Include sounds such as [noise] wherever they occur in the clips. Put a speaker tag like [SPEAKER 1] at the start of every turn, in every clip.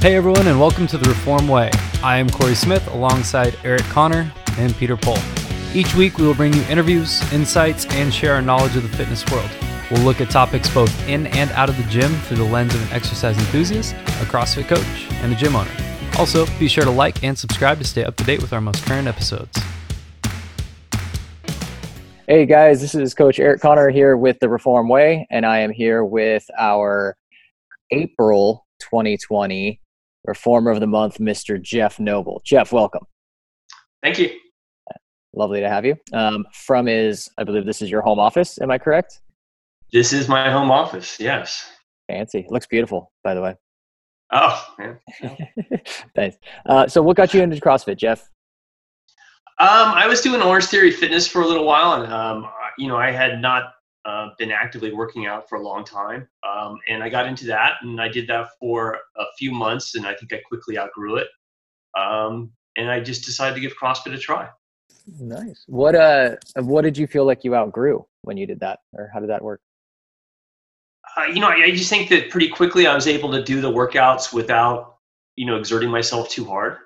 [SPEAKER 1] Hey everyone, and welcome to the Reform Way. I am Corey Smith alongside Eric Connor and Peter Pohl. Each week we will bring you interviews, insights, and share our knowledge of the fitness world. We'll look at topics both in and out of the gym through the lens of an exercise enthusiast, a CrossFit coach, and a gym owner. Also, be sure to like and subscribe to stay up to date with our most current episodes.
[SPEAKER 2] Hey guys, this is Coach Eric Connor here with the Reform Way, and I am here with our April 2020 Reformer of the Month, Mr. Jeff Noble. Jeff, welcome.
[SPEAKER 3] Thank you.
[SPEAKER 2] Lovely to have you. Um, from is, I believe this is your home office. Am I correct?
[SPEAKER 3] This is my home office. Yes.
[SPEAKER 2] Fancy. Looks beautiful, by the way.
[SPEAKER 3] Oh, man. [laughs]
[SPEAKER 2] Thanks. Uh, so, what got you into CrossFit, Jeff?
[SPEAKER 3] Um, I was doing Orange Theory Fitness for a little while, and um, you know, I had not uh, been actively working out for a long time. Um, and I got into that and I did that for a few months and I think I quickly outgrew it. Um, and I just decided to give CrossFit a try.
[SPEAKER 2] Nice. What, uh, what did you feel like you outgrew when you did that or how did that work?
[SPEAKER 3] Uh, you know, I, I just think that pretty quickly I was able to do the workouts without, you know, exerting myself too hard.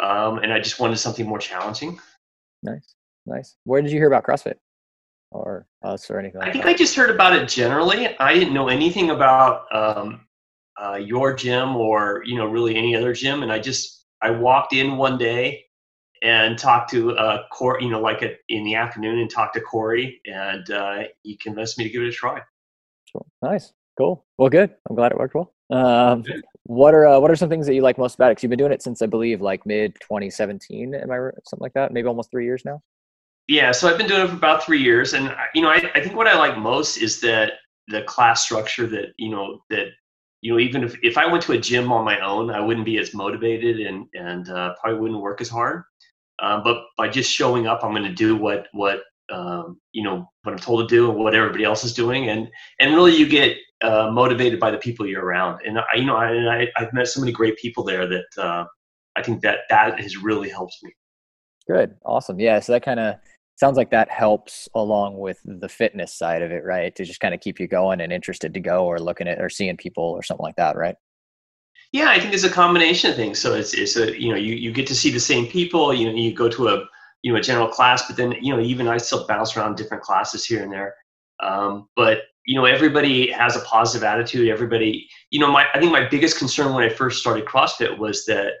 [SPEAKER 3] Um, and I just wanted something more challenging.
[SPEAKER 2] Nice. Nice. Where did you hear about CrossFit? Or us or anything?
[SPEAKER 3] Like
[SPEAKER 2] I
[SPEAKER 3] think
[SPEAKER 2] that?
[SPEAKER 3] I just heard about it generally. I didn't know anything about um, uh, your gym or you know really any other gym, and I just I walked in one day and talked to uh, Corey, you know, like a, in the afternoon, and talked to Corey, and uh, he convinced me to give it a try.
[SPEAKER 2] Cool. Nice, cool. Well, good. I'm glad it worked well. Um, what are uh, what are some things that you like most about it? Because you've been doing it since I believe like mid 2017. Am I something like that? Maybe almost three years now.
[SPEAKER 3] Yeah, so I've been doing it for about three years, and you know, I, I think what I like most is that the class structure that you know that you know even if, if I went to a gym on my own, I wouldn't be as motivated and and uh, probably wouldn't work as hard. Um, but by just showing up, I'm going to do what what um, you know what I'm told to do and what everybody else is doing, and and really you get uh, motivated by the people you're around. And I, you know, I, I have met so many great people there that uh, I think that that has really helped me.
[SPEAKER 2] Good, awesome, yeah. So that kind of sounds like that helps along with the fitness side of it, right? To just kind of keep you going and interested to go or looking at or seeing people or something like that, right?
[SPEAKER 3] Yeah, I think it's a combination of things. So it's it's a you know you, you get to see the same people. You know you go to a you know a general class, but then you know even I still bounce around different classes here and there. Um, but you know everybody has a positive attitude. Everybody you know my I think my biggest concern when I first started CrossFit was that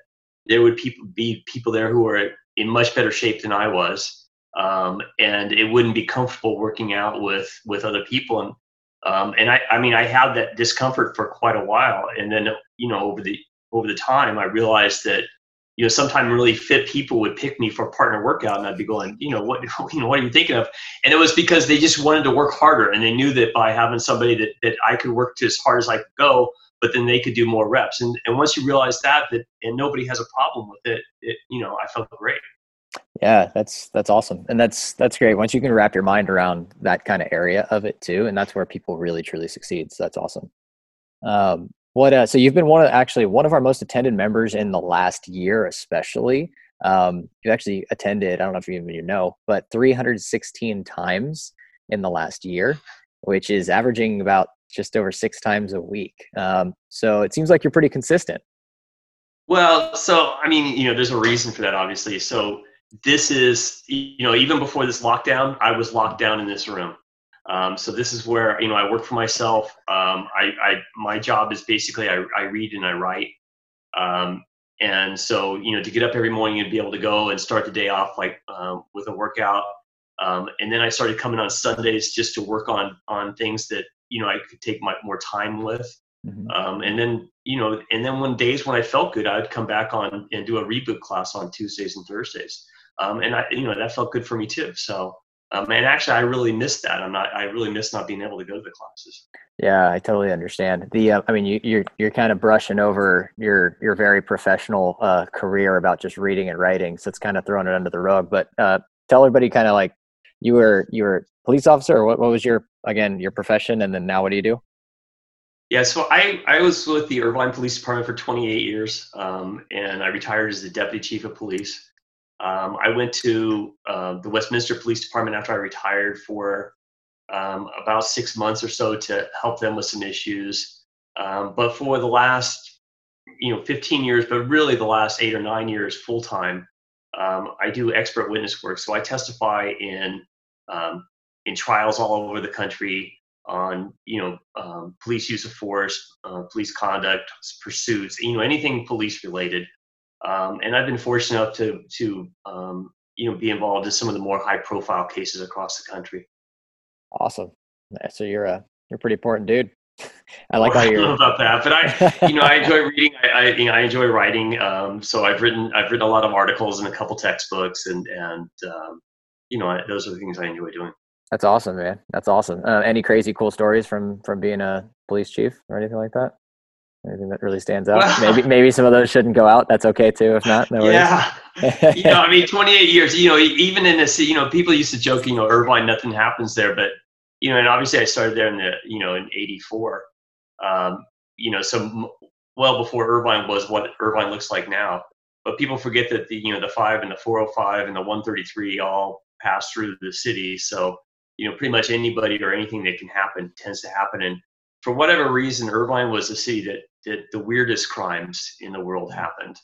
[SPEAKER 3] there would people be people there who were in much better shape than I was um, and it wouldn't be comfortable working out with with other people. And um, and I, I mean I had that discomfort for quite a while. And then you know over the over the time I realized that you know sometimes really fit people would pick me for a partner workout and I'd be going you know what [laughs] you know what are you thinking of? And it was because they just wanted to work harder and they knew that by having somebody that, that I could work to as hard as I could go but then they could do more reps. And, and once you realize that that and nobody has a problem with it, it you know I felt great
[SPEAKER 2] yeah, that's that's awesome, and that's that's great. Once you can wrap your mind around that kind of area of it too, and that's where people really truly succeed. So that's awesome. Um, what? Uh, so you've been one of actually one of our most attended members in the last year, especially. Um, you actually attended. I don't know if you even know, but 316 times in the last year, which is averaging about just over six times a week. Um, so it seems like you're pretty consistent.
[SPEAKER 3] Well, so I mean, you know, there's a reason for that, obviously. So this is you know even before this lockdown i was locked down in this room. Um, so this is where you know i work for myself. Um, I, I, my job is basically I, I read and i write. Um, and so you know to get up every morning and be able to go and start the day off like um, with a workout. Um, and then i started coming on sundays just to work on on things that you know i could take my, more time with mm-hmm. Um, and then you know and then when days when i felt good i'd come back on and do a reboot class on tuesdays and thursdays um, and I, you know, that felt good for me too. So, um, and actually, I really missed that. I'm not. I really miss not being able to go to the classes.
[SPEAKER 2] Yeah, I totally understand. The, uh, I mean, you, you're you're kind of brushing over your your very professional uh, career about just reading and writing, so it's kind of throwing it under the rug. But uh, tell everybody, kind of like you were you were police officer, or what, what was your again your profession, and then now what do you do?
[SPEAKER 3] Yeah, so I, I was with the Irvine Police Department for 28 years, um, and I retired as the deputy chief of police. Um, I went to uh, the Westminster Police Department after I retired for um, about six months or so to help them with some issues. Um, but for the last you know 15 years, but really the last eight or nine years full time, um, I do expert witness work. So I testify in um, in trials all over the country on you know um, police use of force, uh, police conduct, pursuits, you know anything police related. Um, and I've been fortunate enough to to um, you know be involved in some of the more high profile cases across the country.
[SPEAKER 2] Awesome. So you're a you're a pretty important dude. [laughs] I like well, how [laughs] you're.
[SPEAKER 3] I don't know about that, but I, you know, I [laughs] enjoy reading. I, I, you know, I enjoy writing. Um, so I've written, I've written a lot of articles and a couple textbooks, and and um, you know, those are the things I enjoy doing.
[SPEAKER 2] That's awesome, man. That's awesome. Uh, any crazy cool stories from from being a police chief or anything like that? Anything that really stands out? Well, maybe maybe some of those shouldn't go out. That's okay too. If not, no worries.
[SPEAKER 3] yeah. you know, I mean, 28 years. You know, even in this, you know, people used to joke, you know, Irvine, nothing happens there, but you know, and obviously I started there in the, you know, in '84. Um, you know, so well before Irvine was what Irvine looks like now. But people forget that the, you know, the five and the 405 and the 133 all pass through the city. So, you know, pretty much anybody or anything that can happen tends to happen. And for whatever reason, Irvine was the city that, that the weirdest crimes in the world happened.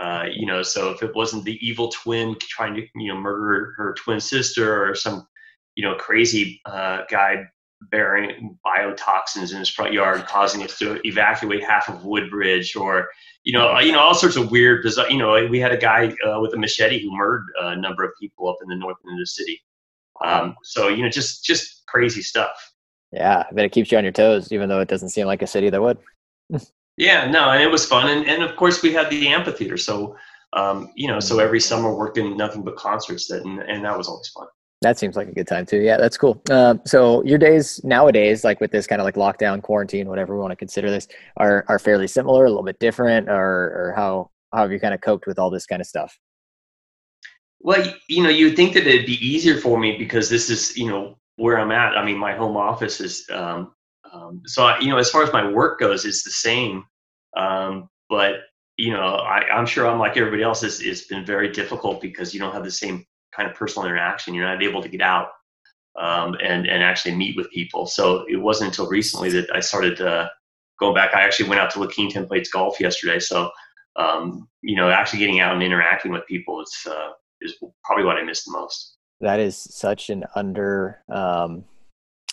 [SPEAKER 3] Uh, you know, so if it wasn't the evil twin trying to, you know, murder her twin sister or some you know, crazy uh, guy bearing biotoxins in his front yard, causing us to evacuate half of Woodbridge, or you know, you know, all sorts of weird, bizarre. You know, we had a guy uh, with a machete who murdered a number of people up in the north end of the city. Um, so you know, just just crazy stuff.
[SPEAKER 2] Yeah, I bet it keeps you on your toes, even though it doesn't seem like a city that would.
[SPEAKER 3] yeah, no, and it was fun, and and of course we had the amphitheater, so um, you know, so every summer working nothing but concerts, that and, and that was always fun.
[SPEAKER 2] That seems like a good time too. Yeah, that's cool. Um, so your days nowadays, like with this kind of like lockdown, quarantine, whatever we want to consider this, are are fairly similar, a little bit different, or or how how have you kind of coped with all this kind of stuff?
[SPEAKER 3] Well, you know, you'd think that it'd be easier for me because this is you know where I'm at. I mean, my home office is um, um, so I, you know as far as my work goes, it's the same. Um, but you know, I, I'm sure I'm like everybody else. It's, it's been very difficult because you don't have the same kind of personal interaction. You're not able to get out um, and and actually meet with people. So it wasn't until recently that I started uh, going back. I actually went out to La Quinta Plates Golf yesterday. So um, you know, actually getting out and interacting with people is uh, is probably what I miss the most.
[SPEAKER 2] That is such an under um,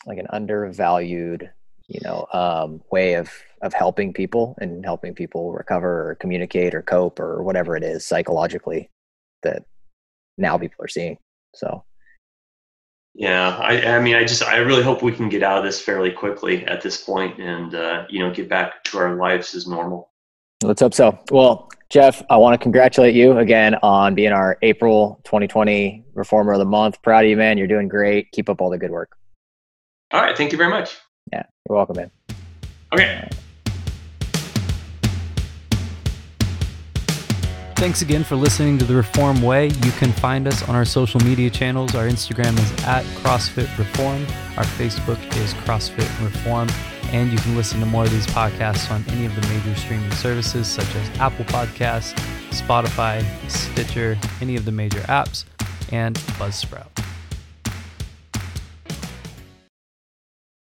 [SPEAKER 2] like an undervalued you know um, way of of helping people and helping people recover or communicate or cope or whatever it is psychologically that now people are seeing. So
[SPEAKER 3] yeah, I, I mean, I just, I really hope we can get out of this fairly quickly at this point and, uh, you know, get back to our lives as normal.
[SPEAKER 2] Let's hope so. Well, Jeff, I want to congratulate you again on being our April 2020 Reformer of the Month. Proud of you, man. You're doing great. Keep up all the good work.
[SPEAKER 3] All right. Thank you very much.
[SPEAKER 2] Yeah, you're welcome, man.
[SPEAKER 3] Okay.
[SPEAKER 1] Thanks again for listening to The Reform Way. You can find us on our social media channels. Our Instagram is at CrossFit Reform. Our Facebook is CrossFit Reform. And you can listen to more of these podcasts on any of the major streaming services such as Apple Podcasts, Spotify, Stitcher, any of the major apps, and Buzzsprout.